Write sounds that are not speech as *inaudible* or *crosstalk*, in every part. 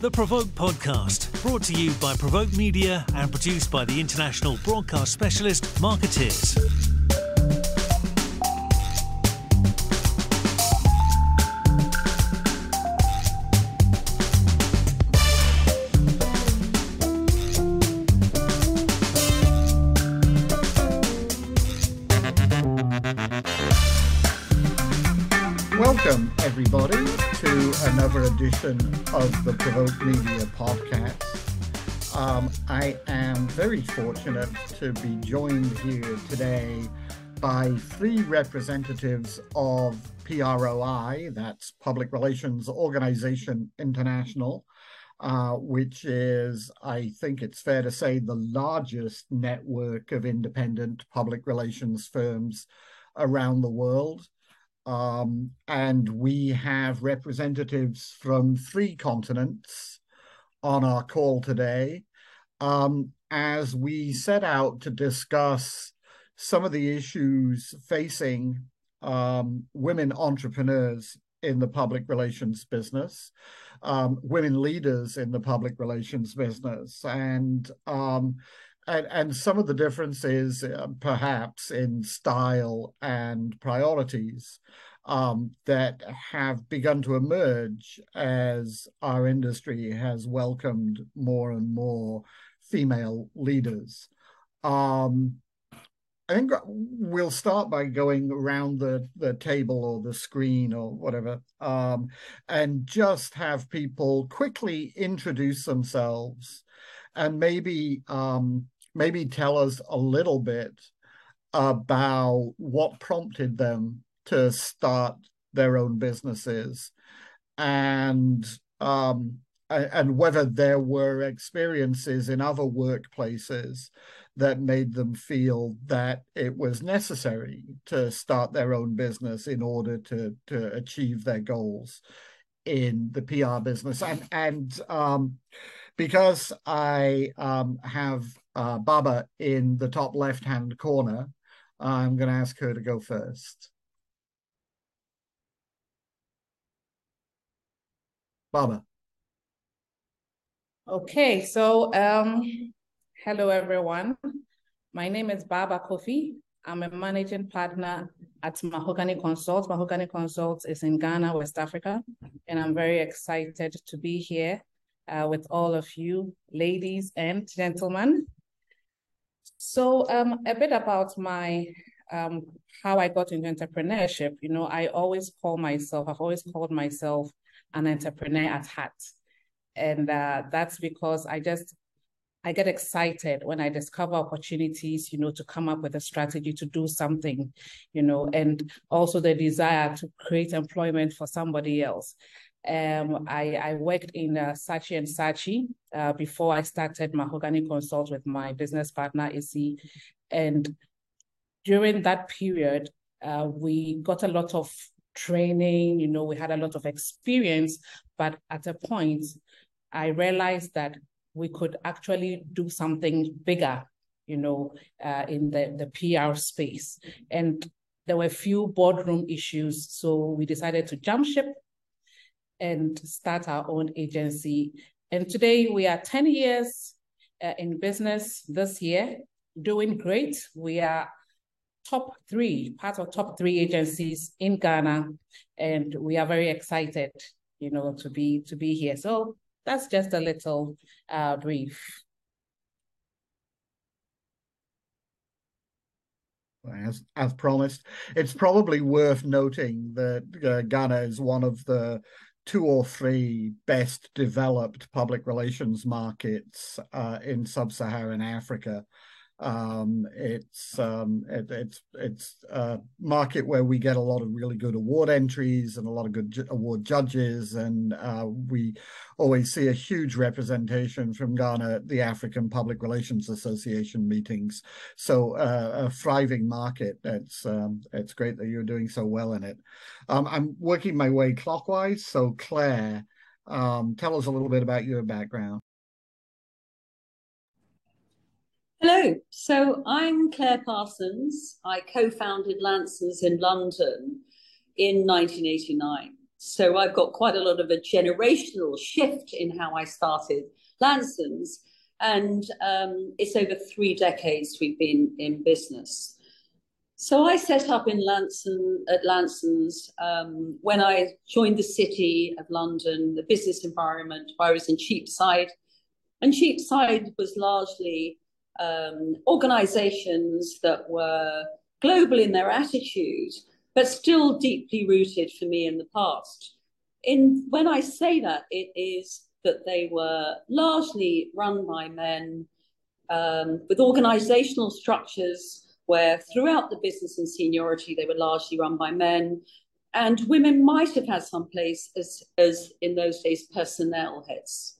the Provoke podcast, brought to you by Provoke Media and produced by the international broadcast specialist Markettiers. Welcome, everybody, another edition of the Provoke Media podcast. Um, I am very fortunate to be joined here today by three representatives of PROI, that's Public Relations Organization International, uh, which is, I think it's fair to say, the largest network of independent public relations firms around the world. Um, and we have representatives from three continents on our call today. Um, as we set out to discuss some of the issues facing um, women entrepreneurs in the public relations business, um, women leaders in the public relations business, and um, and, and some of the differences uh, perhaps in style and priorities um, that have begun to emerge as our industry has welcomed more and more female leaders. Um, I think we'll start by going around the, the table or the screen or whatever um, and just have people quickly introduce themselves and maybe um, maybe tell us a little bit about what prompted them to start their own businesses and um, and whether there were experiences in other workplaces that made them feel that it was necessary to start their own business in order to to achieve their goals in the PR business. And and um, because I um, have uh, Baba in the top left hand corner, I'm going to ask her to go first. Baba. Okay, so um, hello everyone. My name is Baba Kofi. I'm a managing partner at Mahogany Consults. Mahogany Consults is in Ghana, West Africa, and I'm very excited to be here uh, with all of you, ladies and gentlemen. So um, a bit about my um, how I got into entrepreneurship. You know, I always call myself, I've always called myself an entrepreneur at heart. And uh, that's because I just, I get excited when I discover opportunities, you know, to come up with a strategy to do something, you know, and also the desire to create employment for somebody else. Um, I, I worked in uh, Saatchi and Saatchi uh, before I started Mahogany Consult with my business partner, Issy. And during that period, uh, we got a lot of training, you know, we had a lot of experience, but at a point, I realized that we could actually do something bigger, you know, uh, in the, the PR space. And there were a few boardroom issues, so we decided to jump ship and start our own agency. And today we are 10 years uh, in business this year, doing great. We are top three, part of top three agencies in Ghana, and we are very excited, you know, to be to be here. So that's just a little uh, brief. As, as promised, it's probably worth noting that uh, Ghana is one of the two or three best developed public relations markets uh, in sub-Saharan Africa. Um, it's um, it, it's it's a market where we get a lot of really good award entries and a lot of good ju award judges, and uh, we always see a huge representation from Ghana at the African Public Relations Association meetings. So uh, a thriving market. It's um, it's great that you're doing so well in it. Um, I'm working my way clockwise. So Claire, um, tell us a little bit about your background. Hello, so I'm Claire Parsons. I co founded Lansons in London in 1989. So I've got quite a lot of a generational shift in how I started Lansons. And um, it's over three decades we've been in business. So I set up in Lanson at Lansons um, when I joined the city of London, the business environment. I was in Cheapside, and Cheapside was largely um, organisations that were global in their attitude, but still deeply rooted for me in the past. In when I say that, it is that they were largely run by men um, with organizational structures where throughout the business and seniority they were largely run by men and women might have had some place as, as in those days personnel heads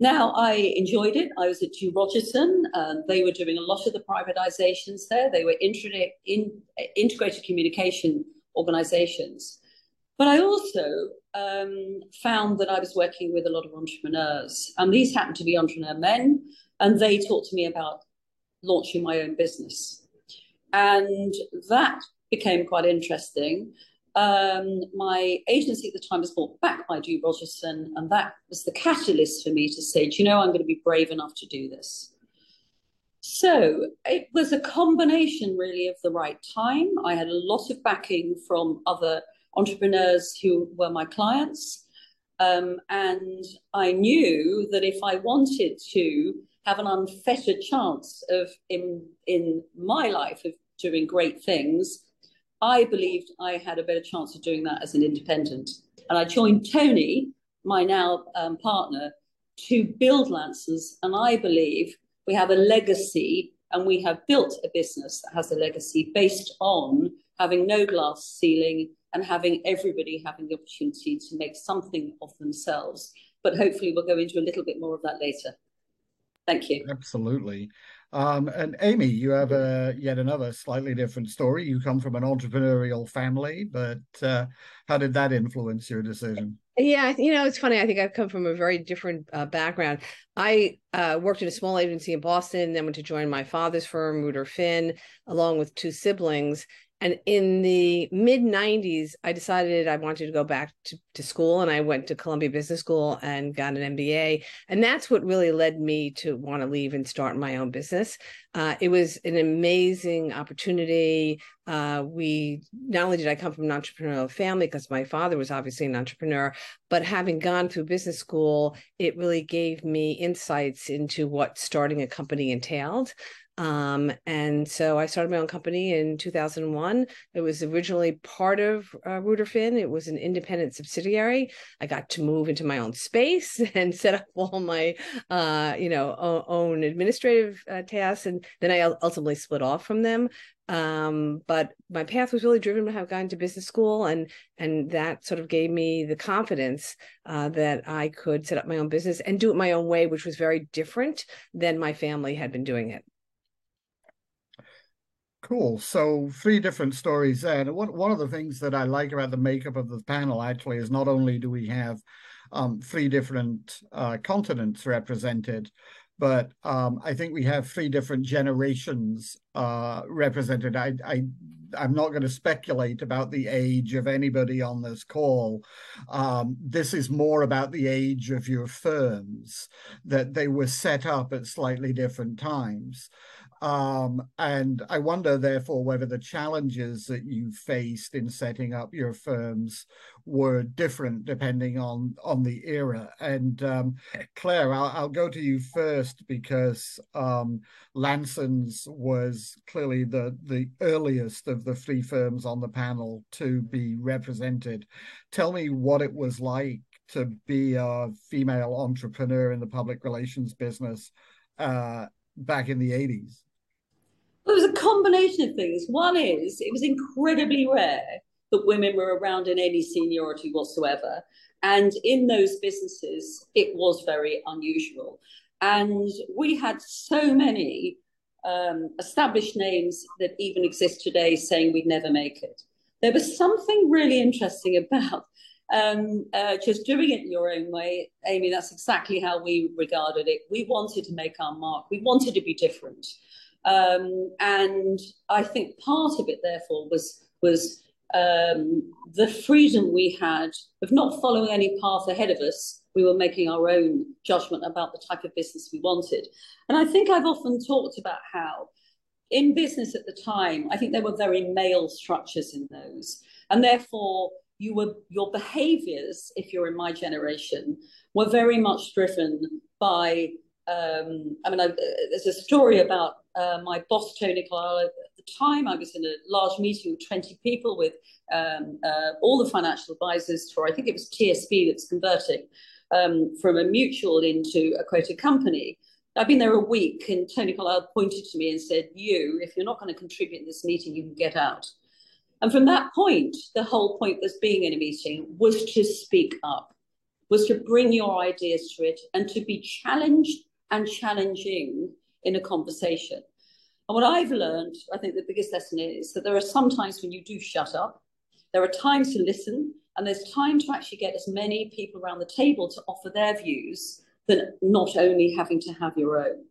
now i enjoyed it i was at Dewe Rogerson and they were doing a lot of the privatizations there they were in, integrated communication organizations but i also um, found that I was working with a lot of entrepreneurs, and these happened to be entrepreneur men, and they talked to me about launching my own business. And that became quite interesting. Um, my agency at the time was bought back by Dewe Rogerson, and that was the catalyst for me to say, do you know, I'm going to be brave enough to do this. So it was a combination really of the right time. I had a lot of backing from other entrepreneurs who were my clients. Um, and I knew that if I wanted to have an unfettered chance of in in my life of doing great things, I believed I had a better chance of doing that as an independent. And I joined Tony, my now um, partner, to build Lansons. And I believe we have a legacy and we have built a business that has a legacy based on having no glass ceiling and having everybody having the opportunity to make something of themselves. But hopefully, we'll go into a little bit more of that later. Thank you. Absolutely. Um, and Amy, you have a yet another slightly different story. You come from an entrepreneurial family, but uh, how did that influence your decision? Yeah, you know, it's funny. I think I've come from a very different uh, background. I uh, worked in a small agency in Boston, then went to join my father's firm, Ruder Finn, along with two siblings. And in the mid 90s, I decided I wanted to go back to, to school and I went to Columbia Business School and got an MBA. And that's what really led me to want to leave and start my own business. Uh, it was an amazing opportunity. Uh, we not only did I come from an entrepreneurial family because my father was obviously an entrepreneur, but having gone through business school, it really gave me insights into what starting a company entailed. Um, and so I started my own company in 2001. It was originally part of uh, Ruder Finn. It was an independent subsidiary. I got to move into my own space *laughs* and set up all my, uh, you know, own administrative uh, tasks. And then I ultimately split off from them. Um, but my path was really driven by have gone to business school, and and that sort of gave me the confidence uh, that I could set up my own business and do it my own way, which was very different than my family had been doing it. Cool. So three different stories there. And one, one of the things that I like about the makeup of the panel actually is not only do we have um, three different uh, continents represented, but um, I think we have three different generations uh, represented. I, I, I'm not going to speculate about the age of anybody on this call. Um, this is more about the age of your firms, that they were set up at slightly different times. Um, and I wonder, therefore, whether the challenges that you faced in setting up your firms were different depending on on the era. And um, Claire, I'll, I'll, go to you first because um, Lansons was clearly the the earliest of the three firms on the panel to be represented. Tell me what it was like to be a female entrepreneur in the public relations business uh, back in the 80s. Well, it was a combination of things. One is it was incredibly rare that women were around in any seniority whatsoever. And in those businesses, it was very unusual. And we had so many um, established names that even exist today saying we'd never make it. There was something really interesting *laughs* about um, uh, just doing it your own way. Amy, that's exactly how we regarded it. We wanted to make our mark, we wanted to be different. Um, and I think part of it, therefore, was was um, the freedom we had of not following any path ahead of us. We were making our own judgment about the type of business we wanted. And I think I've often talked about how in business at the time, I think there were very male structures in those. And therefore, you were your behaviors, if you're in my generation, were very much driven by um, I mean, I, there's a story about uh, my boss, Tony Carlisle. At the time, I was in a large meeting with 20 people with um, uh, all the financial advisors for, I think it was TSB that's converting um, from a mutual into a quoted company. I've been there a week, and Tony Carlisle pointed to me and said, You, if you're not going to contribute in this meeting, you can get out. And from that point, the whole point of being in a meeting was to speak up, was to bring your ideas to it and to be challenged and challenging in a conversation. And what I've learned, I think the biggest lesson is that there are some times when you do shut up, there are times to listen, and there's time to actually get as many people around the table to offer their views than not only having to have your own.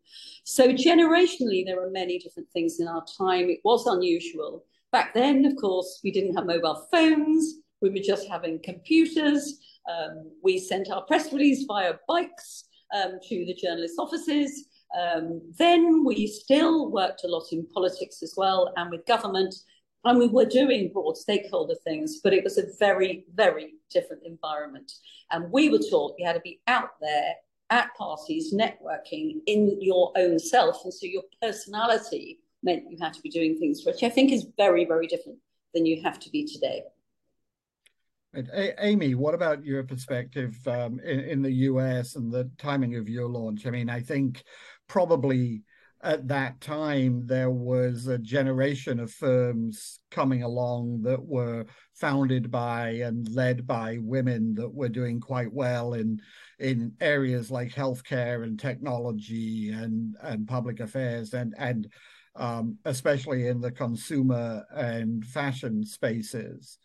So, generationally, there are many different things in our time. It was unusual. Back then, of course, we didn't have mobile phones, we were just having computers. Um, we sent our press release via bikes um, to the journalists' offices. Um, then we still worked a lot in politics as well and with government. And we were doing broad stakeholder things, but it was a very, very different environment. And we were taught you had to be out there at parties, networking in your own self. And so your personality meant you had to be doing things, which I think is very, very different than you have to be today. A- Amy, what about your perspective um, in, in, the US and the timing of your launch? I mean, I think probably at that time there was a generation of firms coming along that were founded by and led by women that were doing quite well in in areas like healthcare and technology and and public affairs and and um, especially in the consumer and fashion spaces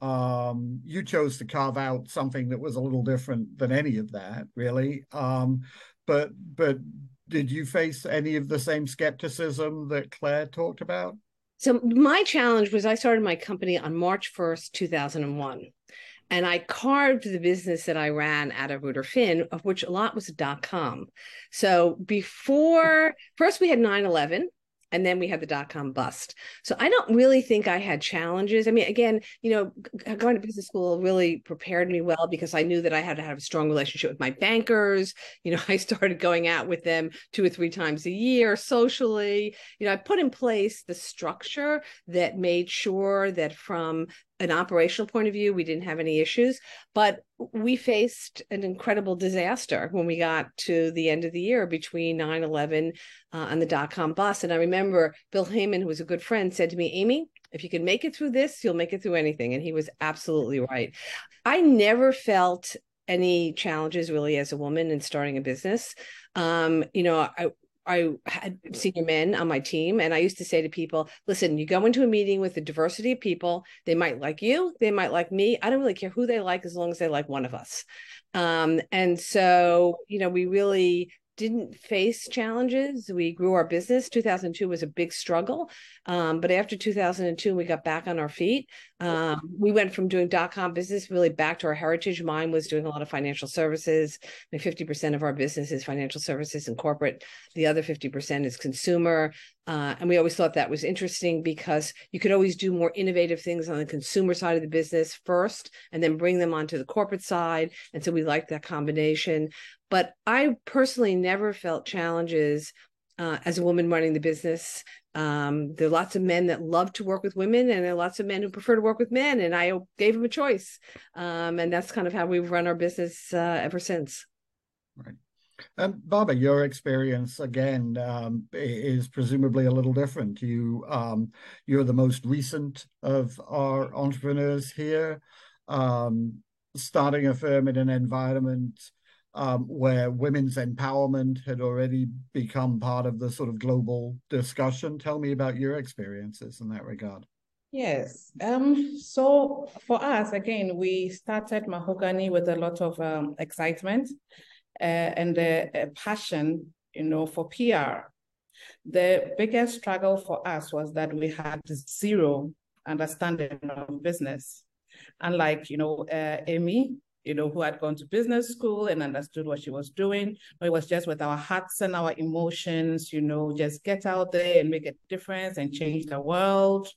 um, you chose to carve out something that was a little different than any of that, really. Um, but but did you face any of the same skepticism that Claire talked about? So my challenge was I started my company on March 1st, 2001. And I carved the business that I ran out of Ruder Finn, of which a lot was dot com. So before, first we had 9 11, and then we had the dot com bust. So I don't really think I had challenges. I mean, again, you know, going to business school really prepared me well because I knew that I had to have a strong relationship with my bankers. You know, *laughs* I started going out with them two or three times a year socially. You know, I put in place the structure that made sure that from an operational point of view, we didn't have any issues, but we faced an incredible disaster when we got to the end of the year between 9 11 uh, and the dot com bust. And I remember Bill Heyman, who was a good friend, said to me, Amy, if you can make it through this, you'll make it through anything. And he was absolutely right. I never felt any challenges really as a woman in starting a business. Um, you know, I, I had senior men on my team, and I used to say to people, listen, you go into a meeting with a diversity of people. They might like you, they might like me. I don't really care who they like as long as they like one of us. Um, and so, you know, we really didn't face challenges. We grew our business. 2002 was a big struggle. Um, but after 2002, we got back on our feet. Um, we went from doing dot com business really back to our heritage. Mine was doing a lot of financial services. I mean, 50% of our business is financial services and corporate. The other 50% is consumer. Uh, and we always thought that was interesting because you could always do more innovative things on the consumer side of the business first and then bring them onto the corporate side. And so we liked that combination. But I personally never felt challenges uh, as a woman running the business. Um, there are lots of men that love to work with women, and there are lots of men who prefer to work with men. And I gave them a choice, um, and that's kind of how we've run our business uh, ever since. Right. Um, Baba, your experience again um, is presumably a little different. You um, you're the most recent of our entrepreneurs here, um, starting a firm in an environment um, where women's empowerment had already become part of the sort of global discussion. Tell me about your experiences in that regard. Yes. Um, so for us, again, we started Mahogany with a lot of um, excitement uh, and a, passion, you know, for PR. The biggest struggle for us was that we had zero understanding of business. Unlike, you know, uh, Amy, you know, who had gone to business school and understood what she was doing. But it was just with our hearts and our emotions, you know, just get out there and make a difference and change the world,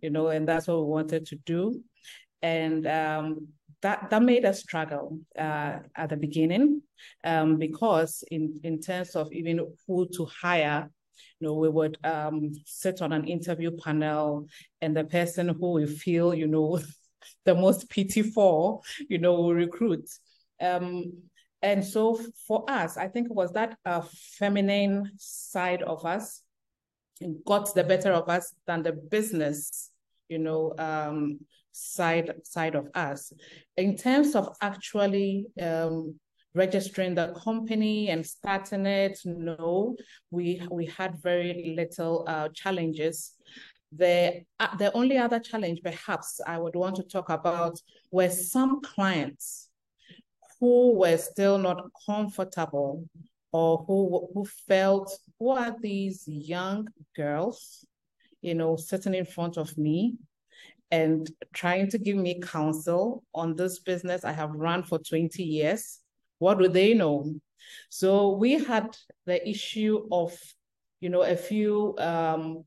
you know, and that's what we wanted to do. And um, that that made us struggle uh, at the beginning um, because in in terms of even who to hire you know, we would um, sit on an interview panel and the person who we feel, you know, *laughs* the most pity for, you know, will recruit. Um, and so for us, I think it was that uh, feminine side of us got the better of us than the business, you know, um, side side of us. In terms of actually um, registering the company and starting it, no, we we had very little uh, challenges. The, uh, the only other challenge perhaps I would want to talk about were some clients who were still not comfortable or who, who felt, who are these young girls, you know, sitting in front of me and trying to give me counsel on this business I have run for 20 years. What do they know? So we had the issue of, you know, a few um,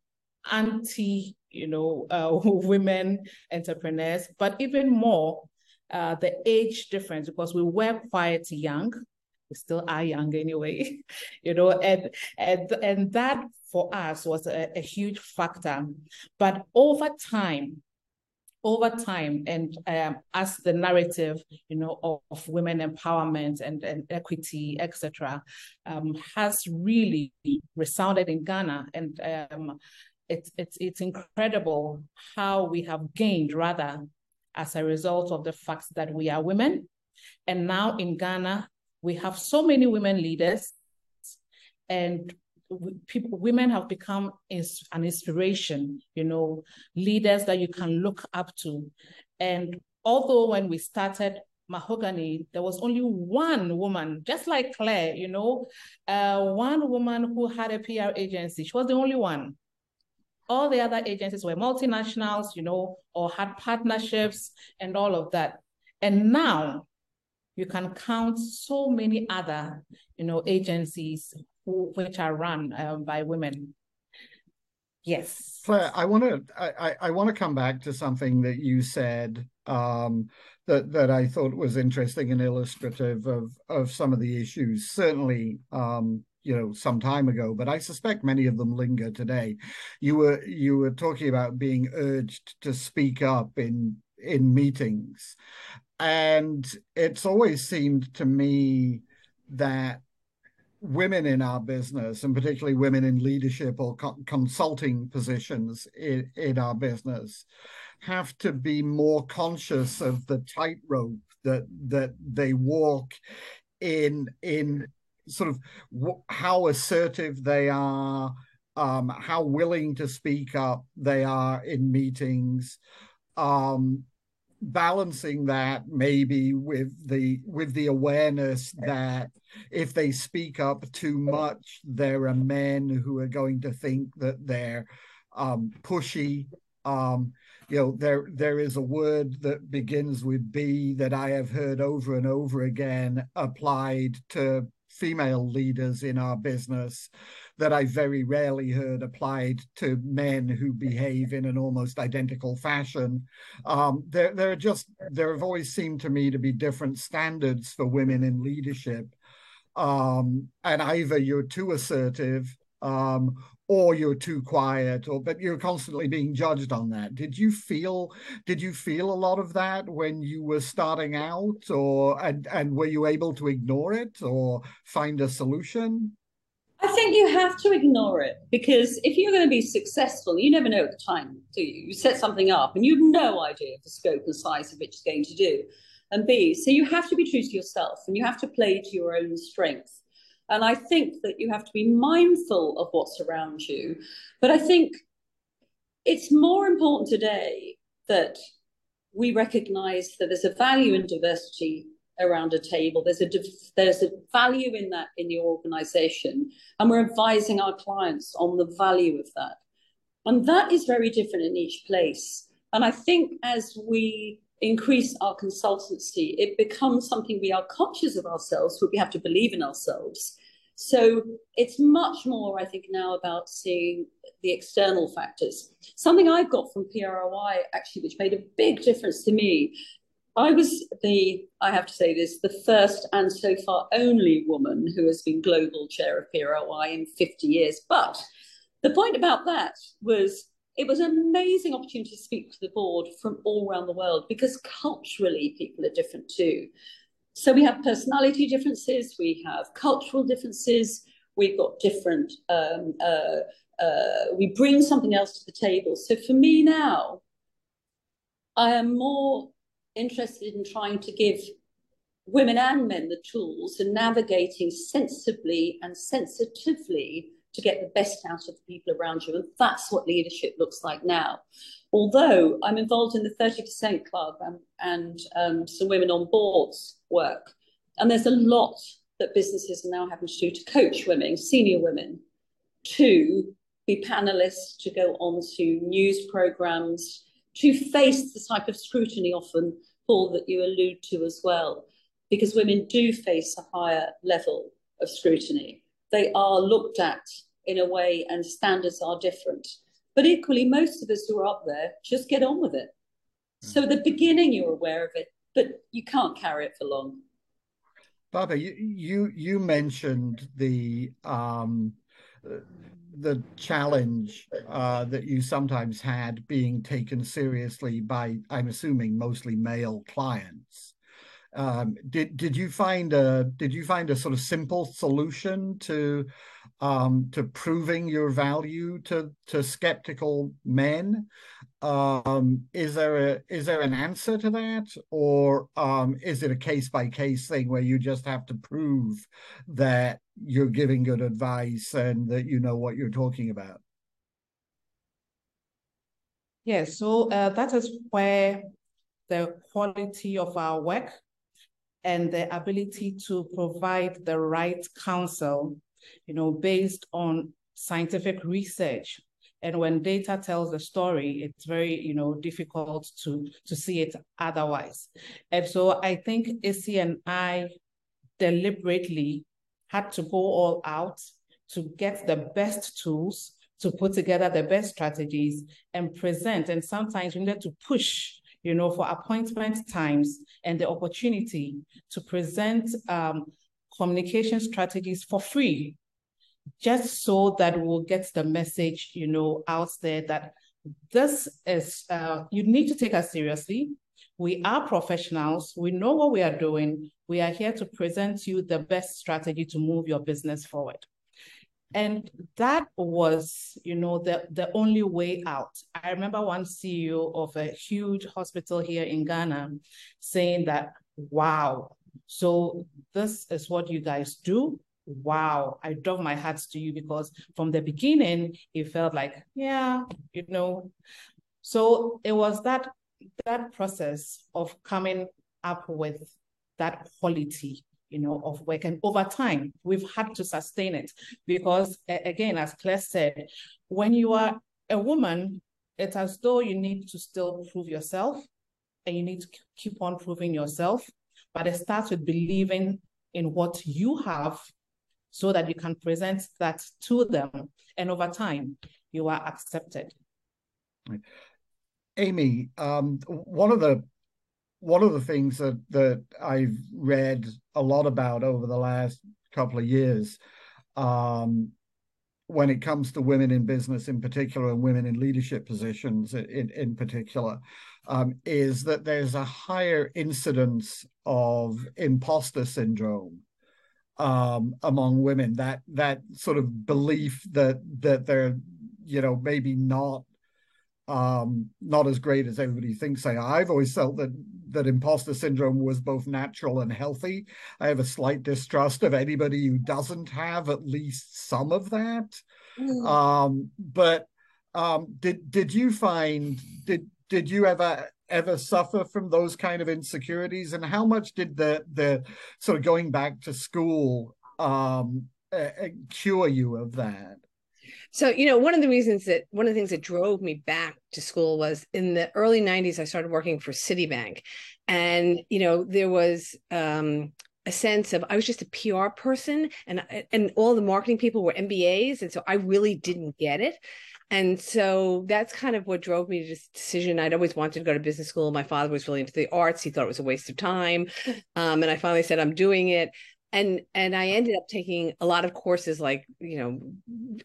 anti, you know, uh, *laughs* women entrepreneurs, but even more uh, the age difference because we were quite young. We still are young anyway, *laughs* you know, and and and that for us was a, a huge factor. But over time, over time and um, as the narrative you know of, of, women empowerment and, and equity etc um, has really resounded in ghana and um, it's it's it's incredible how we have gained rather as a result of the fact that we are women. And now in Ghana, we have so many women leaders, and people, women have become is an inspiration. You know, leaders that you can look up to. And although when we started mahogany, there was only one woman, just like Claire, you know, uh, one woman who had a PR agency. She was the only one. All the other agencies were multinationals, you know, or had partnerships and all of that. And now you can count so many other, you know, agencies who, which are run um, by women. Yes. Claire, I want to I, I want to come back to something that you said um, that that I thought was interesting and illustrative of of some of the issues. Certainly, um, you know some time ago but i suspect many of them linger today. You were you were talking about being urged to speak up in in meetings. And it's always seemed to me that women in our business and particularly women in leadership or co- consulting positions in, in our business have to be more conscious of the tightrope that that they walk in in sort of how assertive they are, um, how willing to speak up they are in meetings, um, balancing that maybe with the with the awareness that if they speak up too much, there are men who are going to think that they're um, pushy. Um, you know, there there is a word that begins with B that I have heard over and over again applied to female leaders in our business that I very rarely heard applied to men who behave in an almost identical fashion. Um, there, there are just there have always seemed to me to be different standards for women in leadership, um, and either you're too assertive um, or you're too quiet or but you're constantly being judged on that did you feel did you feel a lot of that when you were starting out or and and were you able to ignore it or find a solution I think you have to ignore it because if you're going to be successful, you never know at the time, do you? You set something up and you have no idea of the scope and size of it it's going to do. And B, so you have to be true to yourself and you have to play to your own strengths. And I think that you have to be mindful of what's around you. But I think it's more important today that we recognize that there's a value in diversity around a table. There's a there's a value in that in the organization, and we're advising our clients on the value of that. And that is very different in each place. And I think as we increase our consultancy, it becomes something we are conscious of ourselves, but we have to believe in ourselves. So it's much more, I think, now about seeing the external factors. Something I've got from PROI actually, which made a big difference to me. I was the, I have to say this, the first and so far only woman who has been global chair of PROI in 50 years. But the point about that was it was an amazing opportunity to speak to the board from all around the world because culturally people are different too. So we have personality differences, we have cultural differences, we've got different, um, uh, uh, we bring something else to the table. So for me now, I am more interested in trying to give women and men the tools and navigating sensibly and sensitively to get the best out of the people around you. And that's what leadership looks like now. Although I'm involved in the 30% club and, and um, some women on boards work. And there's a lot that businesses are now having to do to coach women, senior women, to be panelists, to go on to news programs, to face the type of scrutiny often, Paul, that you allude to as well, because women do face a higher level of scrutiny they are looked at in a way and standards are different. But equally, most of us who are up there just get on with it. So at the beginning, you're aware of it, but you can't carry it for long. Baba, you you, you mentioned the um, the challenge uh, that you sometimes had being taken seriously by, I'm assuming, mostly male clients. Um, did did you find a did you find a sort of simple solution to um, to proving your value to to skeptical men? Um, is there a is there an answer to that, or um, is it a case by case thing where you just have to prove that you're giving good advice and that you know what you're talking about? Yes, so uh, that is where the quality of our work and the ability to provide the right counsel, you know, based on scientific research. And when data tells the story, it's very, you know, difficult to, to see it otherwise. And so I think Issy and I deliberately had to go all out to get the best tools, to put together the best strategies and present. And sometimes we need to push you know, for appointment times and the opportunity to present um, communication strategies for free, just so that we'll get the message, you know, out there that this is, uh, you need to take us seriously. We are professionals. We know what we are doing. We are here to present you the best strategy to move your business forward. And that was, you know, the, the only way out. I remember one CEO of a huge hospital here in Ghana saying that, wow, so this is what you guys do. Wow, I drove my hats to you because from the beginning, it felt like, yeah, you know. So it was that that process of coming up with that quality you know, of work. And over time, we've had to sustain it because, again, as Claire said, when you are a woman, it's as though you need to still prove yourself and you need to keep on proving yourself. But it starts with believing in what you have so that you can present that to them. And over time, you are accepted. Amy, um, one of the one of the things that that I've read a lot about over the last couple of years, um, when it comes to women in business in particular and women in leadership positions in, in particular, um, is that there's a higher incidence of imposter syndrome um, among women. That that sort of belief that that they're you know maybe not um, not as great as everybody thinks they are. I've always felt that that imposter syndrome was both natural and healthy. I have a slight distrust of anybody who doesn't have at least some of that. Mm. Um, but um, did did you find did did you ever ever suffer from those kind of insecurities? And how much did the the sort of going back to school um, uh, cure you of that? So, you know, one of the reasons that one of the things that drove me back to school was in the early 90s, I started working for Citibank. And, you know, there was um, a sense of I was just a PR person and and all the marketing people were MBAs. And so I really didn't get it. And so that's kind of what drove me to this decision. I'd always wanted to go to business school. My father was really into the arts. He thought it was a waste of time. *laughs* Um, and I finally said, I'm doing it and and i ended up taking a lot of courses like you know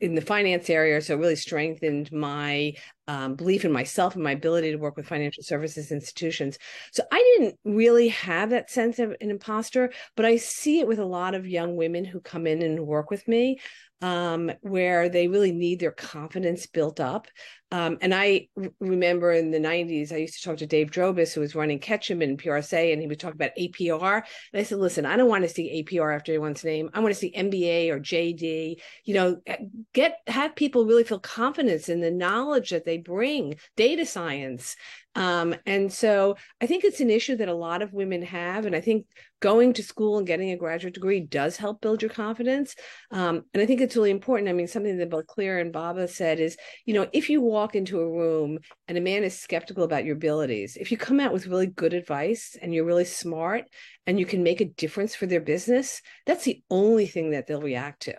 in the finance area so it really strengthened my um, belief in myself and my ability to work with financial services institutions. So i didn't really have that sense of an imposter but i see it with a lot of young women who come in and work with me um, where they really need their confidence built up. Um, and I r- remember in the 90s, I used to talk to Dave Drobis, who was running Ketchum in PRSA, and he would talk about APR. And I said, listen, I don't want to see APR after anyone's name. I want to see MBA or JD. You know, get have people really feel confidence in the knowledge that they bring, data science, um, and so I think it's an issue that a lot of women have. And I think going to school and getting a graduate degree does help build your confidence. Um, and I think it's really important. I mean, something that both Claire and Baba said is, you know, if you walk into a room and a man is skeptical about your abilities, if you come out with really good advice and you're really smart and you can make a difference for their business, that's the only thing that they'll react to.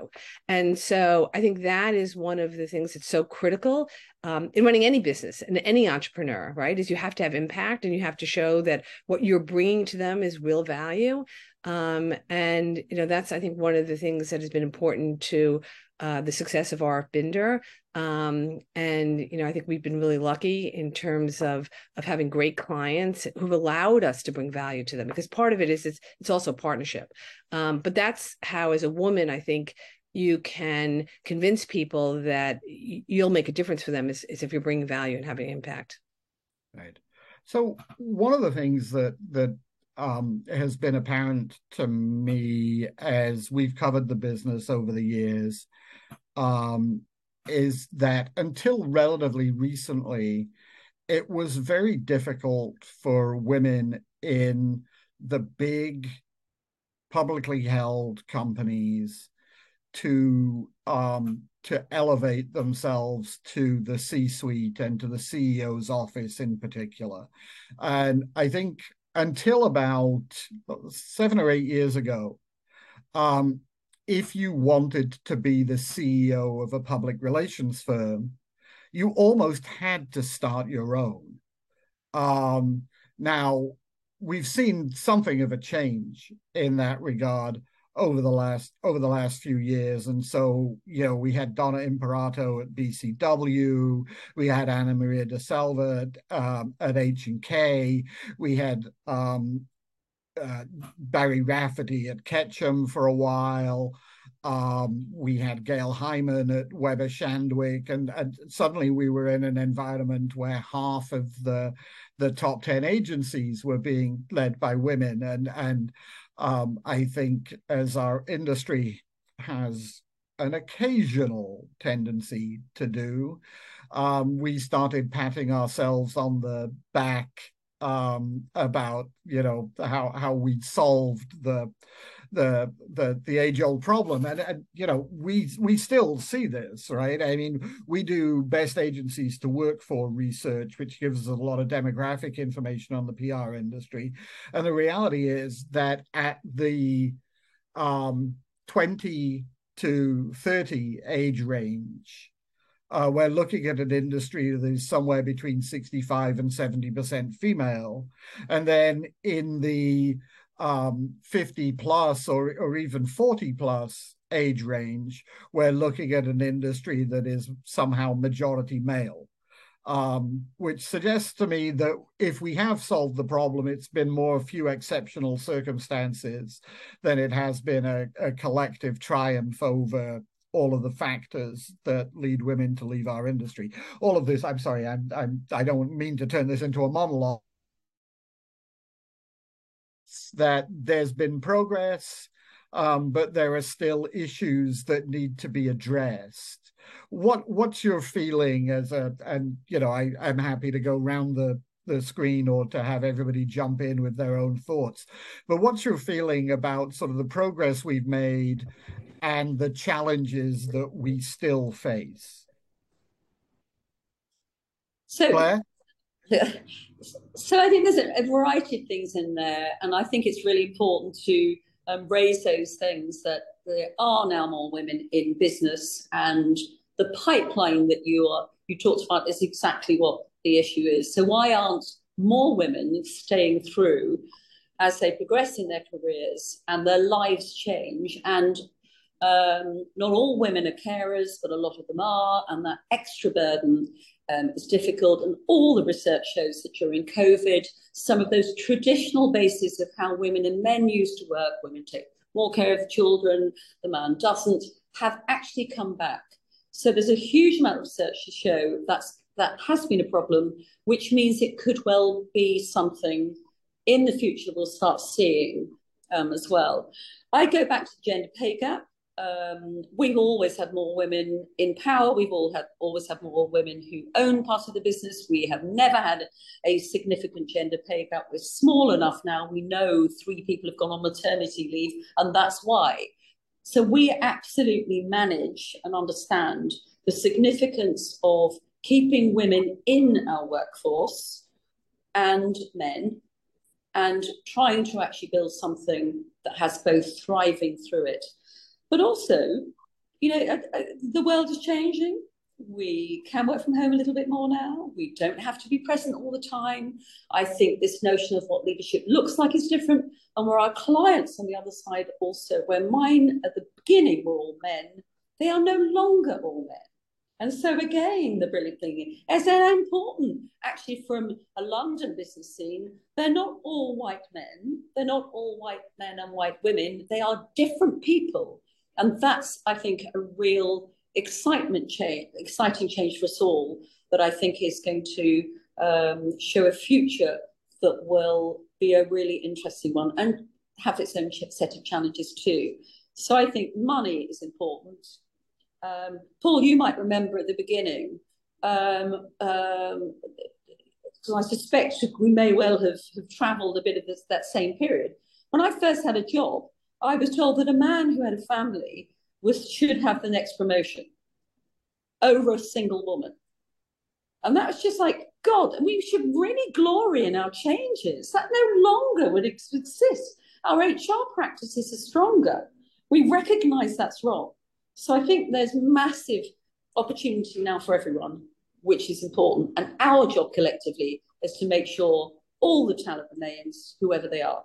And so I think that is one of the things that's so critical um, in running any business and any entrepreneur, right? Is you have to have impact and you have to show that what you're bringing to them is real value. Um, and you know that's I think one of the things that has been important to uh, the success of RF Binder. Um, and you know, I think we've been really lucky in terms of of having great clients who've allowed us to bring value to them. Because part of it is it's, it's also partnership. Um, but that's how, as a woman, I think you can convince people that you'll make a difference for them is, is if you're bringing value and having impact. Right. So one of the things that that um, has been apparent to me as we've covered the business over the years um, is that until relatively recently, it was very difficult for women in the big publicly held companies to um, to elevate themselves to the C-suite and to the CEO's office in particular. And I think until about seven or eight years ago, um, if you wanted to be the CEO of a public relations firm, you almost had to start your own. Um, now, we've seen something of a change in that regard over the last over the last few years and so you know we had donna imperato at bcw we had anna maria DeSalva at, um, at h&k we had um, uh, Barri rafferty at ketchum for a while. Um, we had Gail Heimann at Weber Shandwick, and, and, suddenly we were in an environment where half of the the top ten agencies were being led by women, and and um, I think as our industry has an occasional tendency to do, um, we started patting ourselves on the back um, about you know how how we'd solved the the the the age old problem. And, and you know we we still see this right? I mean we do best agencies to work for research which gives us a lot of demographic information on the pr industry. And the reality is that at the um 20 to 30 age range uh, we're looking at an industry that is somewhere between 65 and 70% female. And then in the um, 50 plus or, or even 40 plus age range, we're looking at an industry that is somehow majority male. Um, which suggests to me that if we have solved the problem, it's been more a few exceptional circumstances than it has been a, a collective triumph over all of the factors that lead women to leave our industry. All of this, I'm sorry, I'm, I'm I don't mean to turn this into a monologue that there's been progress, um, but there are still issues that need to be addressed. What what's your feeling as a and you know I I'm happy to go round the the screen or to have everybody jump in with their own thoughts. But what's your feeling about sort of the progress we've made and the challenges that we still face. So, Claire? *laughs* so I think there's a, a, variety of things in there, and I think it's really important to um, raise those things that there are now more women in business, and the pipeline that you are you talked about is exactly what the issue is. So why aren't more women staying through as they progress in their careers and their lives change and um, not all women are carers, but a lot of them are, and that extra burden um, is difficult. And all the research shows that during COVID, some of those traditional bases of how women and men used to work, women take more care of the children, the man doesn't, have actually come back. So there's a huge amount of research to show that's that has been a problem, which means it could well be something in the future we'll start seeing um, as well. I go back to the gender pay gap. Um, we've always had more women in power. We've all had always had more women who own part of the business. We have never had a significant gender pay gap. We're small enough now. We know three people have gone on maternity leave, and that's why. So we absolutely manage and understand the significance of keeping women in our workforce and men and trying to actually build something that has both thriving through it. But also, you know, uh, uh, the world is changing. We can work from home a little bit more now. We don't have to be present all the time. I think this notion of what leadership looks like is different. And where our clients on the other side also, where mine at the beginning were all men, they are no longer all men. And so again, the brilliant thing is they're important actually from a London business scene. They're not all white men. They're not all white men and white women. They are different people. And that's, I think, a real excitement change, exciting change for us all that I think is going to um, show a future that will be a really interesting one and have its own set of challenges too. So I think money is important. Um, Paul, you might remember at the beginning, um, um, I suspect we may well have, have travelled a bit of this, that same period. When I first had a job, I was told that a man who had a family was should have the next promotion over a single woman. And that was just like, God, we should really glory in our changes. That no longer would exist. Our HR practices are stronger. We recognize that's wrong. So I think there's massive opportunity now for everyone, which is important. And our job collectively is to make sure all the talent remains, whoever they are.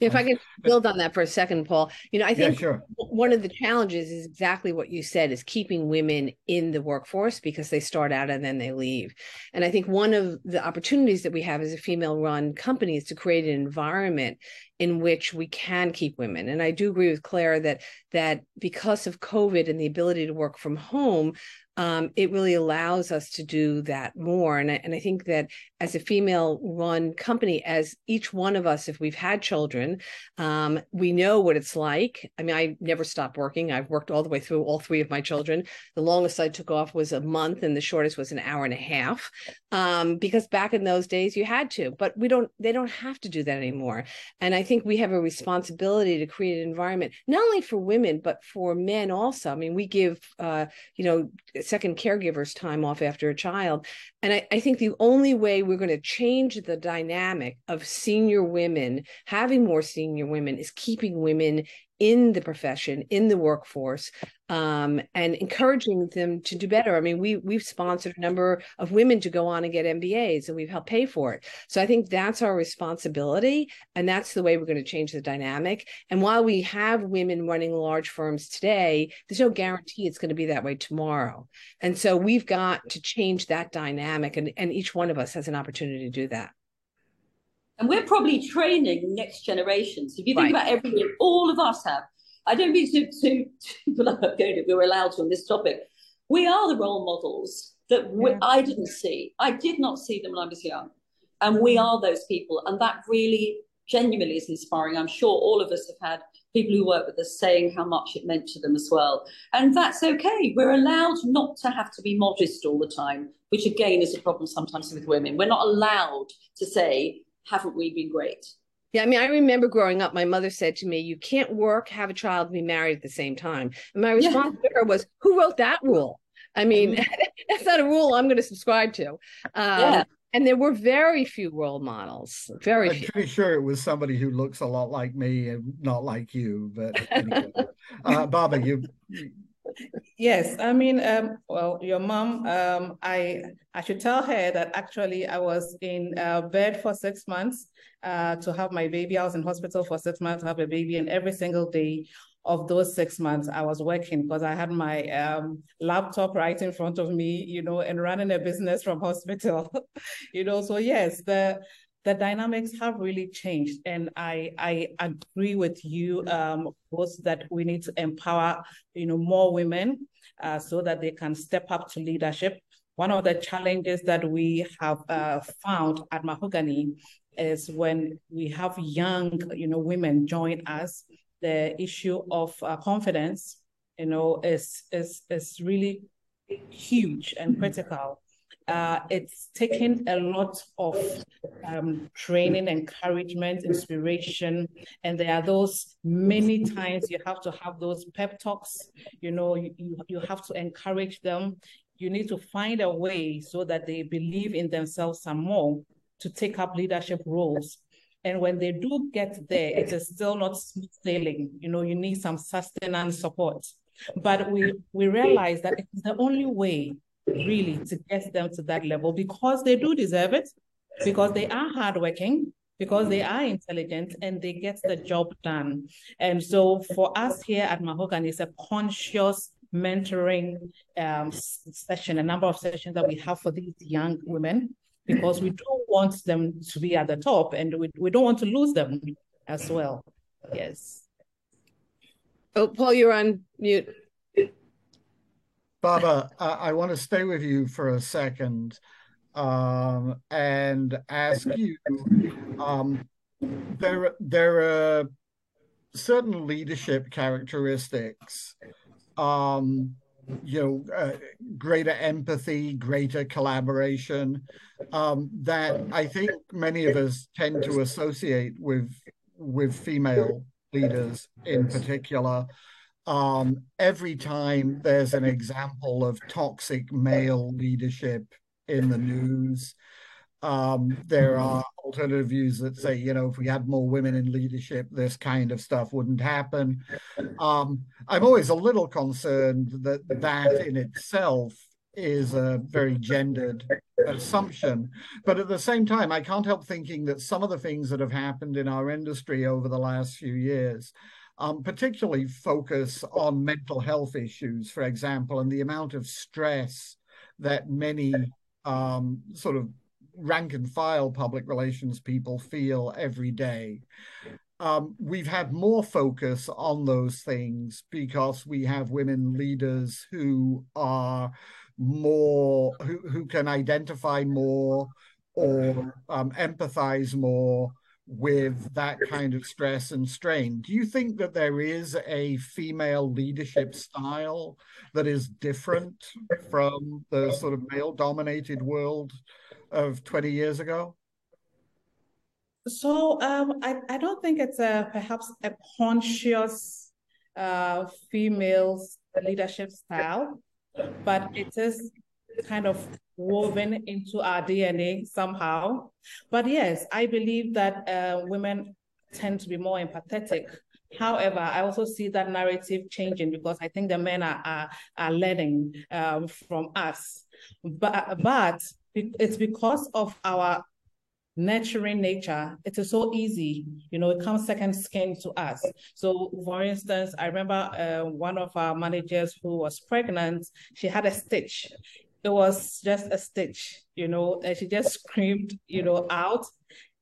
If I can *laughs* build on that for a second, Paul, you know, I think yeah, sure. one of the challenges is exactly what you said is keeping women in the workforce because they start out and then they leave. And I think one of the opportunities that we have as a female run company is to create an environment in which we can keep women. And I do agree with Claire that that because of COVID and the ability to work from home, um, it really allows us to do that more. And I, and I think that as a female run company, as each one of us, if we've had children, um, we know what it's like. I mean, I never stopped working. I've worked all the way through all three of my children. The longest I took off was a month, and the shortest was an hour and a half. Um, because back in those days, you had to, but we don't. They don't have to do that anymore. And I think we have a responsibility to create an environment not only for women but for men also. I mean, we give, uh, you know second caregiver's time off after a child. And I, I think the only way we're going to change the dynamic of senior women, having more senior women, is keeping women in the profession, in the workforce, um, and encouraging them to do better. I mean, we we've sponsored a number of women to go on and get MBAs, and we've helped pay for it. So I think that's our responsibility, and that's the way we're going to change the dynamic. And while we have women running large firms today, there's no guarantee it's going to be that way tomorrow. And so we've got to change that dynamic, and and each one of us has an opportunity to do that. And we're probably training next generations. If you think right. about everything all of us have, I don't mean to, to, to are going to, we're allowed to on this topic. We are the role models that we, yeah. I didn't see. I did not see them when I was young. And we mm-hmm. are those people. And that really genuinely is inspiring. I'm sure all of us have had people who work with us saying how much it meant to them as well. And that's okay. We're allowed not to have to be modest all the time, which again is a problem sometimes with women. We're not allowed to say, haven't we been great? Yeah, I mean, I remember growing up, my mother said to me, You can't work, have a child, and be married at the same time. And my response yeah. to her was, Who wrote that rule? I mean, mm-hmm. *laughs* that's not a rule I'm going to subscribe to. Um, yeah. And there were very few role models. Very I'm few. pretty sure it was somebody who looks a lot like me and not like you. But anyway. *laughs* uh, Baba, you, Yes, I mean, um, well, your mom, um, I I should tell her that actually I was in uh, bed for six months uh, to have my baby. I was in hospital for six months to have a baby, and every single day of those six months, I was working because I had my um, laptop right in front of me, you know, and running a business from hospital, *laughs* you know. So yes, the the dynamics have really changed. And I, I agree with you um, both that we need to empower, you know, more women uh, so that they can step up to leadership. One of the challenges that we have uh, found at Mahogany is when we have young, you know, women join us, the issue of uh, confidence, you know, is, is, is really huge and critical uh, it's taken a lot of um, training, encouragement, inspiration, and there are those many times you have to have those pep talks. You know, you, you have to encourage them. You need to find a way so that they believe in themselves some more to take up leadership roles. And when they do get there, it is still not smooth sailing. You know, you need some sustenance support. But we we realize that it's the only way really to get them to that level because they do deserve it, because they are hardworking, because they are intelligent and they get the job done. And so for us here at Mahogany, it's a conscious mentoring um, session, a number of sessions that we have for these young women, because we don't want them to be at the top and we, we don't want to lose them as well. Yes. Oh, Paul, you're on mute. Baba, I, I want to stay with you for a second um, and ask you. Um, there, there are certain leadership characteristics. Um, you know, uh, greater empathy, greater collaboration, um, that I think many of us tend to associate with with female leaders in particular um, every time there's an example of toxic male leadership in the news, um, there are alternative views that say, you know, if we had more women in leadership, this kind of stuff wouldn't happen. Um, I'm always a little concerned that that in itself is a very gendered assumption. But at the same time, I can't help thinking that some of the things that have happened in our industry over the last few years um, particularly focus on mental health issues, for example, and the amount of stress that many um, sort of rank and file public relations people feel every day. Um, we've had more focus on those things because we have women leaders who are more who, who can identify more or um, empathize more with that kind of stress and strain. Do you think that there is a female leadership style that is different from the sort of male dominated world of 20 years ago? So um, I, I don't think it's a perhaps a conscious uh, female leadership style, but it is kind of woven into our DNA somehow. But yes, I believe that uh, women tend to be more empathetic. However, I also see that narrative changing because I think the men are are, are learning um, from us. But but it's because of our nurturing nature, it is so easy, you know, it comes second skin to us. So, for instance, I remember uh, one of our managers who was pregnant, she had a stitch it was just a stitch, you know, and she just screamed, you know, out.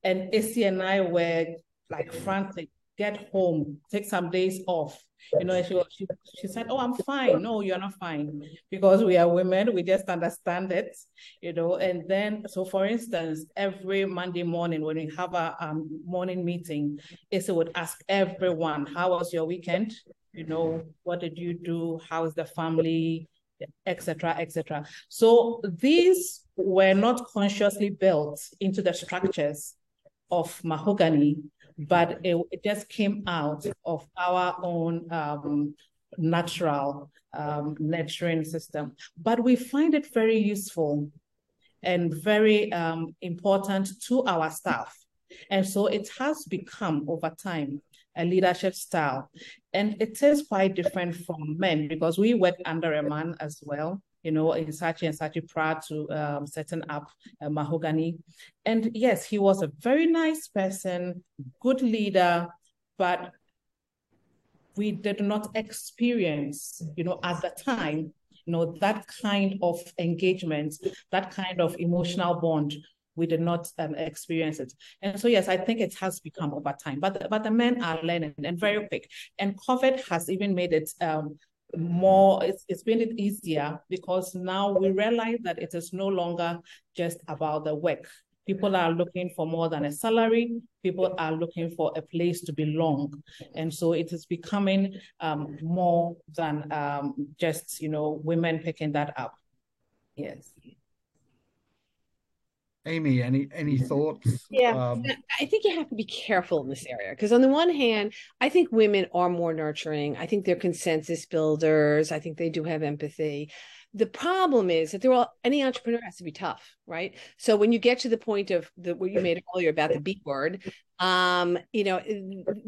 And Issy and I were like frantic, get home, take some days off. You know, she, she, she said, Oh, I'm fine. No, you're not fine. Because we are women, we just understand it, you know. And then, so for instance, every Monday morning when we have a um, morning meeting, Issy would ask everyone, How was your weekend? You know, what did you do? How's the family? Etc., etc. So these were not consciously built into the structures of mahogany, but it, it just came out of our own um, natural um, nurturing system. But we find it very useful and very um, important to our staff. And so it has become over time a leadership style. And it is quite different from men because we work under a man as well. You know, in Saatchi and Saatchi prior to um, setting up uh, Mahogany. And yes, he was a very nice person, good leader, but we did not experience, you know, at the time, you know, that kind of engagement, that kind of emotional bond we did not um, experience it. And so, yes, I think it has become over time, but, but the men are learning and very quick. And COVID has even made it um, more, it's, it's made it easier because now we realize that it is no longer just about the work. People are looking for more than a salary. People are looking for a place to belong. And so it is becoming um, more than um, just, you know, women picking that up. Yes. Amy, any any thoughts? Yeah, um, I think you have to be careful in this area because on the one hand, I think women are more nurturing. I think they're consensus builders. I think they do have empathy. The problem is that they're all any entrepreneur has to be tough, right? So when you get to the point of the what you made earlier about the B word, um, you know,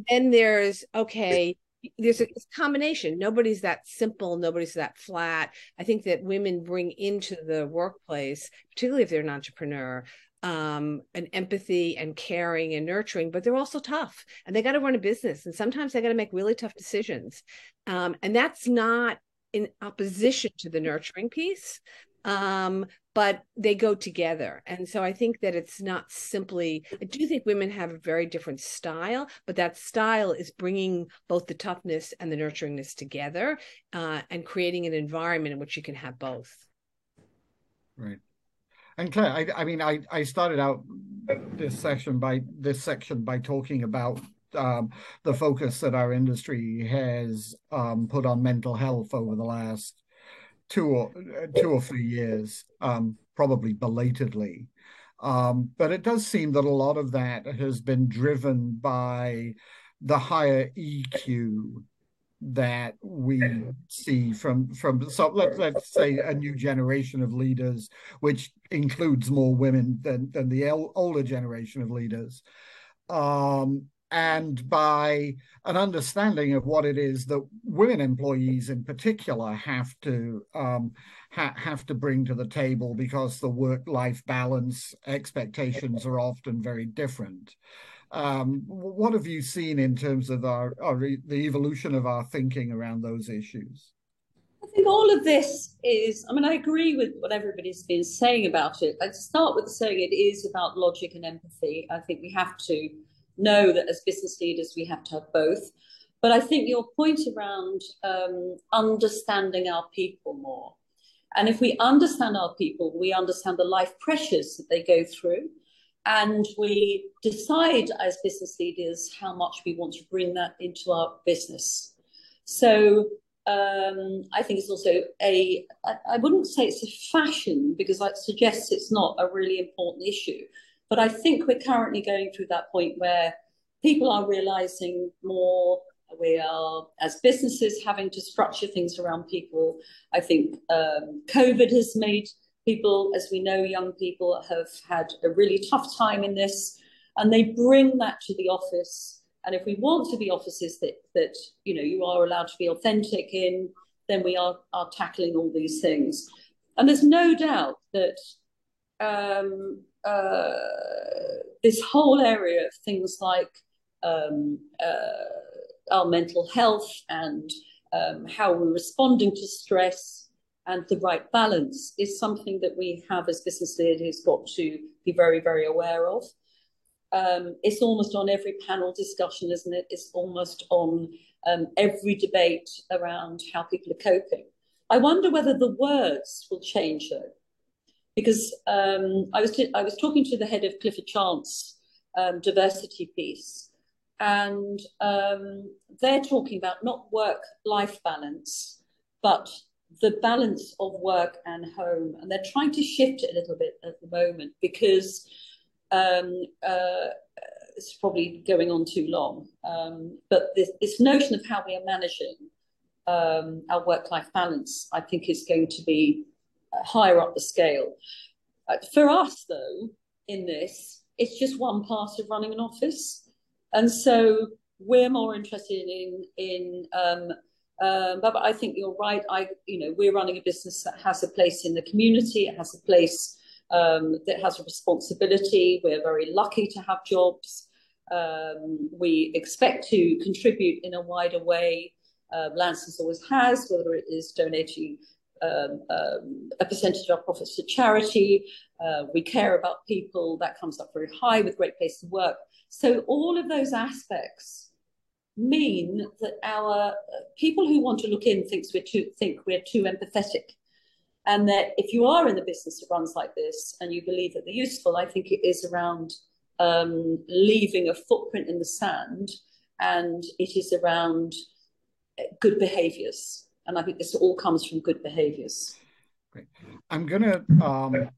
then there's okay, there's a combination. Nobody's that simple. Nobody's that flat. I think that women bring into the workplace, particularly if they're an entrepreneur, um, an empathy and caring and nurturing, but they're also tough and they got to run a business. And sometimes they got to make really tough decisions. Um, and that's not in opposition to the nurturing piece. Um, but they go together. And so I think that it's not simply, I do think women have a very different style, but that style is bringing both the toughness and the nurturingness together uh, and creating an environment in which you can have both. Right. And Claire, I, I mean, I, I started out this session by this section by talking about um, the focus that our industry has um, put on mental health over the last two or two or three years, um, probably belatedly. Um, but it does seem that a lot of that has been driven by the higher EQ that we see from from so let, let's say a new generation of leaders which includes more women than than the older generation of leaders um, and by an understanding of what it is that women employees in particular have to um, ha- have to bring to the table because the work-life balance expectations are often very different. Um, what have you seen in terms of our, our the evolution of our thinking around those issues? I think all of this is, I mean, I agree with what everybody's been saying about it. I'd start with saying it is about logic and empathy. I think we have to know that as business leaders, we have to have both. But I think your point around um, understanding our people more. And if we understand our people, we understand the life pressures that they go through. And we decide as business leaders how much we want to bring that into our business. So um, I think it's also a, I, I wouldn't say it's a fashion because that suggests it's not a really important issue. But I think we're currently going through that point where people are realizing more. We are, as businesses, having to structure things around people. I think um, COVID has made people, as we know, young people have had a really tough time in this, and they bring that to the office. And if we want to be offices that that you know you are allowed to be authentic in, then we are are tackling all these things. And there's no doubt that um, uh, this whole area of things like um, uh, our mental health and um, how we're responding to stress and the right balance is something that we have as business leaders got to be very, very aware of. Um, it's almost on every panel discussion, isn't it? It's almost on um, every debate around how people are coping. I wonder whether the words will change though because um, I was t- I was talking to the head of Clifford Chance um, diversity piece, and um, they're talking about not work life balance, but the balance of work and home, and they're trying to shift it a little bit at the moment because um, uh, it's probably going on too long. Um, but this, this notion of how we are managing um, our work-life balance, I think, is going to be higher up the scale. Uh, for us, though, in this, it's just one part of running an office, and so we're more interested in in. Um, um, but, but I think you're right. I, you know, we're running a business that has a place in the community. It has a place um, that has a responsibility. We're very lucky to have jobs. Um, we expect to contribute in a wider way. Uh, Lansons always has, whether it is donating um, um, a percentage of our profits to charity. Uh, we care about people. That comes up very high with Great Place to Work. So all of those aspects mean that our uh, people who want to look in thinks we're too think we're too empathetic and that if you are in the business that runs like this and you believe that they're useful i think it is around um, leaving a footprint in the sand and it is around good behaviors and i think this all comes from good behaviors Great. i'm gonna um,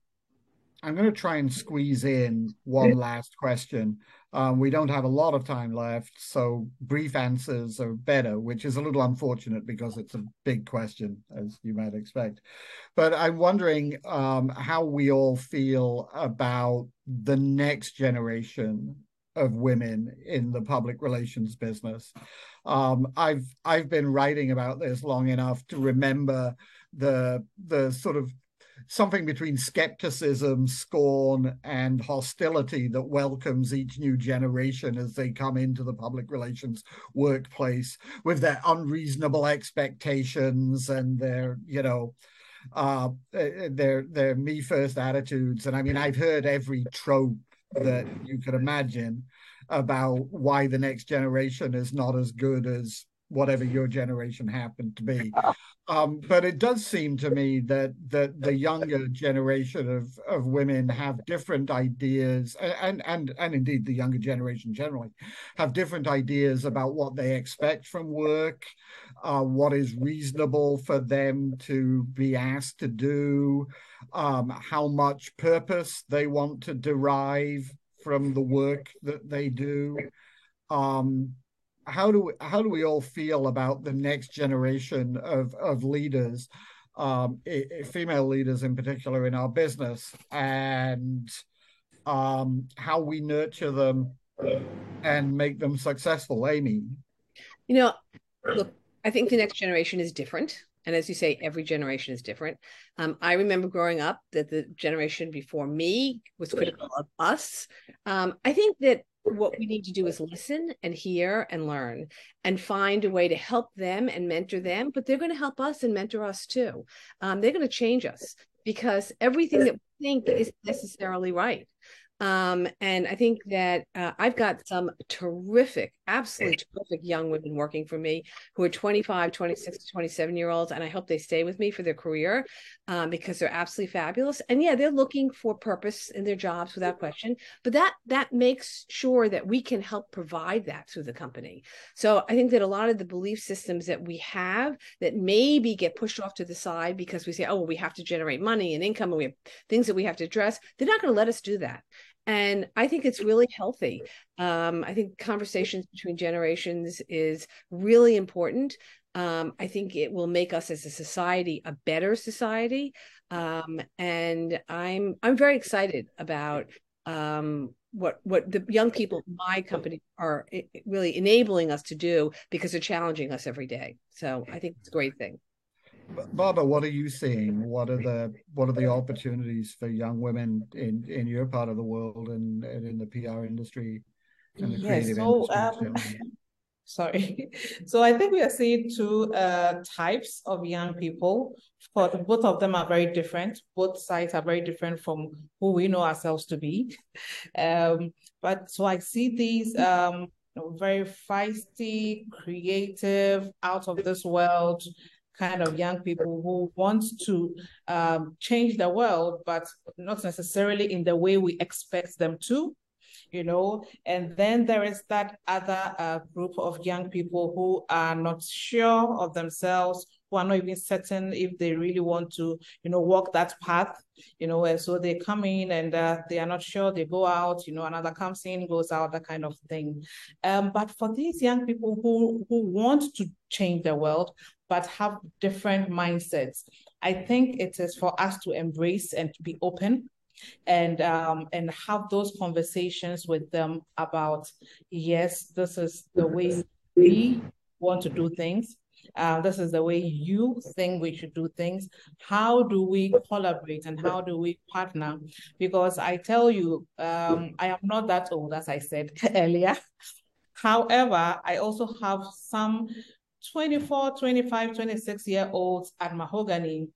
i'm gonna try and squeeze in one last question um, we don't have a lot of time left, so brief answers are better, which is a little unfortunate because it's a big question, as you might expect. But I'm wondering um, how we all feel about the next generation of women in the public relations business. Um, I've I've been writing about this long enough to remember the the sort of something between skepticism, scorn, and hostility that welcomes each new generation as they come into the public relations workplace with their unreasonable expectations and their, you know, uh, their their me first attitudes. And I mean, I've heard every trope that you could imagine about why the next generation is not as good as whatever your generation happened to be. *laughs* Um, but it does seem to me that that the younger generation of, of women have different ideas, and and and indeed the younger generation generally have different ideas about what they expect from work, uh, what is reasonable for them to be asked to do, um, how much purpose they want to derive from the work that they do. Um, how do we, how do we all feel about the next generation of of leaders, um, female leaders in particular in our business, and um, how we nurture them and make them successful? Amy, you know, look, I think the next generation is different. And as you say, every generation is different. Um, I remember growing up that the generation before me was critical of us. Um, I think that what we need to do is listen and hear and learn and find a way to help them and mentor them but they're going to help us and mentor us too um, they're going to change us because everything that we think is necessarily right um, and I think that uh, I've got some terrific, absolutely terrific young women working for me who are 25, 26, 27 year olds. And I hope they stay with me for their career um, because they're absolutely fabulous. And yeah, they're looking for purpose in their jobs without question. But that that makes sure that we can help provide that through the company. So I think that a lot of the belief systems that we have that maybe get pushed off to the side because we say, oh, well, we have to generate money and income and we have things that we have to address, they're not going to let us do that and i think it's really healthy. Um, i think conversations between generations is really important. Um, i think it will make us as a society a better society. Um, and i'm i'm very excited about um, what what the young people my company are really enabling us to do because they're challenging us every day. So i think it's a great thing Barbara, what are you seeing? What are the what are the opportunities for young women in in your part of the world and, and in the PR industry and the yes, creative so, industry? Um, *laughs* sorry. So I think we are seeing two uh, types of young people. But both of them are very different. Both sides are very different from who we know ourselves to be. *laughs* Um, but so I see these um, very feisty, creative, out of this world kind of young people who want to um, change the world, but not necessarily in the way we expect them to. you know. And then there is that other uh, group of young people who are not sure of themselves, who are not even certain if they really want to, you know, walk that path, you know, and so they come in and uh, they are not sure, they go out, you know, another comes in, goes out, that kind of thing. Um, but for these young people who who want to change the world, but have different mindsets, I think it is for us to embrace and to be open and um, and have those conversations with them about yes, this is the way we want to do things. Uh, this is the way you think we should do things. How do we collaborate and how do we partner? Because I tell you, um, I am not that old, as I said *laughs* earlier. However, I also have some 24, 25, 26 year olds at Mahogany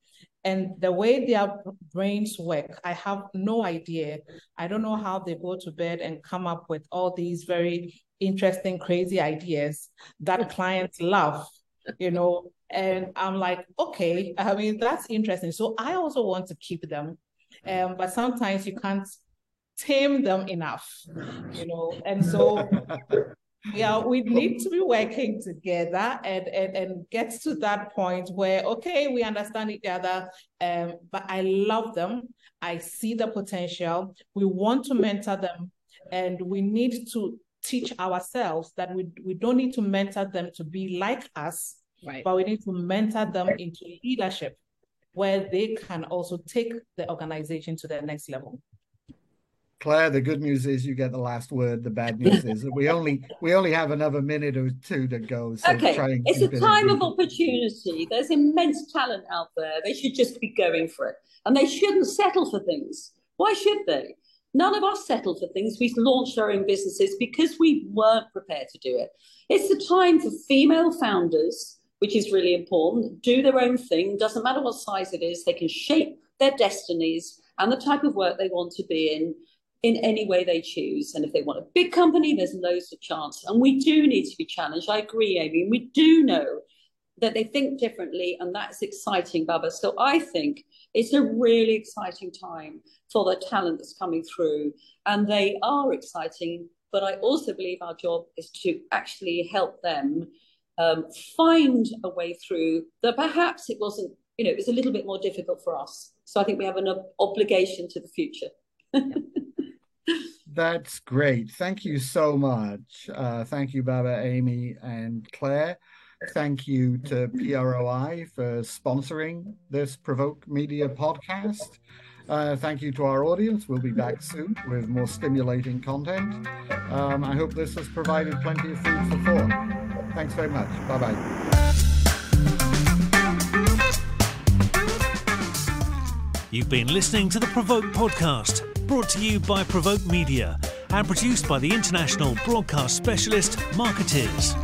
and the way their brains work, I have no idea. I don't know how they go to bed and come up with all these very interesting, crazy ideas that *laughs* clients love, you know. And I'm like, okay, I mean, that's interesting. So I also want to keep them. Um, but sometimes you can't tame them enough, you know. And so *laughs* yeah, we need to be working together and, and, and get to that point where, okay, we understand each other, um, but I love them. I see the potential. We want to mentor them, and we need to teach ourselves that we, we don't need to mentor them to be like us, right. but we need to mentor them into leadership where they can also take the organization to the next level. Claire, the good news is you get the last word. The bad news is that we only we only have another minute or two to go. So okay, it's a time of opportunity. There's immense talent out there. They should just be going for it, and they shouldn't settle for things. Why should they? None of us settle for things. We've launched our own businesses because we weren't prepared to do it. It's the time for female founders, which is really important. Do their own thing. Doesn't matter what size it is. They can shape their destinies and the type of work they want to be in in any way they choose. And if they want a big company, there's loads of chance. And we do need to be challenged. I agree, Amy. We do know that they think differently, and that's exciting, Baba. So I think it's a really exciting time for the talent that's coming through, and they are exciting. But I also believe our job is to actually help them um, find a way through that perhaps it wasn't, you know, it was a little bit more difficult for us. So I think we have an obligation to the future. *laughs* That's great. Thank you so much. Uh, thank you, Baba, Amy, and Claire. Thank you to PROI for sponsoring this Provoke Media podcast. Uh, thank you to our audience. We'll be back soon with more stimulating content. Um, I hope this has provided plenty of food for thought. Thanks very much. Bye bye. You've been listening to the Provoke podcast brought to you by Provoke Media and produced by the international broadcast specialist Markettiers.